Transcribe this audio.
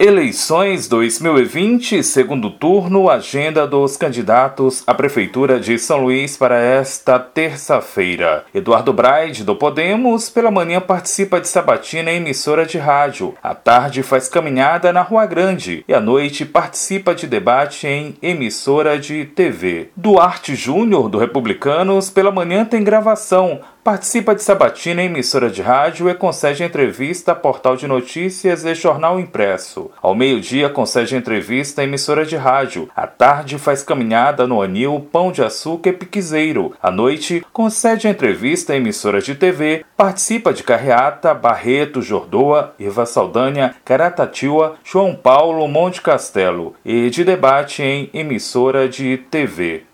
Eleições 2020, segundo turno, agenda dos candidatos à Prefeitura de São Luís para esta terça-feira. Eduardo Braide, do Podemos, pela manhã participa de sabatina em emissora de rádio. À tarde faz caminhada na Rua Grande e à noite participa de debate em emissora de TV. Duarte Júnior, do Republicanos, pela manhã tem gravação Participa de sabatina em emissora de rádio e concede entrevista a portal de notícias e jornal impresso. Ao meio-dia, concede entrevista a emissora de rádio. À tarde, faz caminhada no Anil, Pão de Açúcar e Piquezeiro. À noite, concede entrevista a emissora de TV. Participa de carreata, Barreto, Jordoa, Iva Saldanha, Caratatiua, João Paulo, Monte Castelo e de debate em emissora de TV.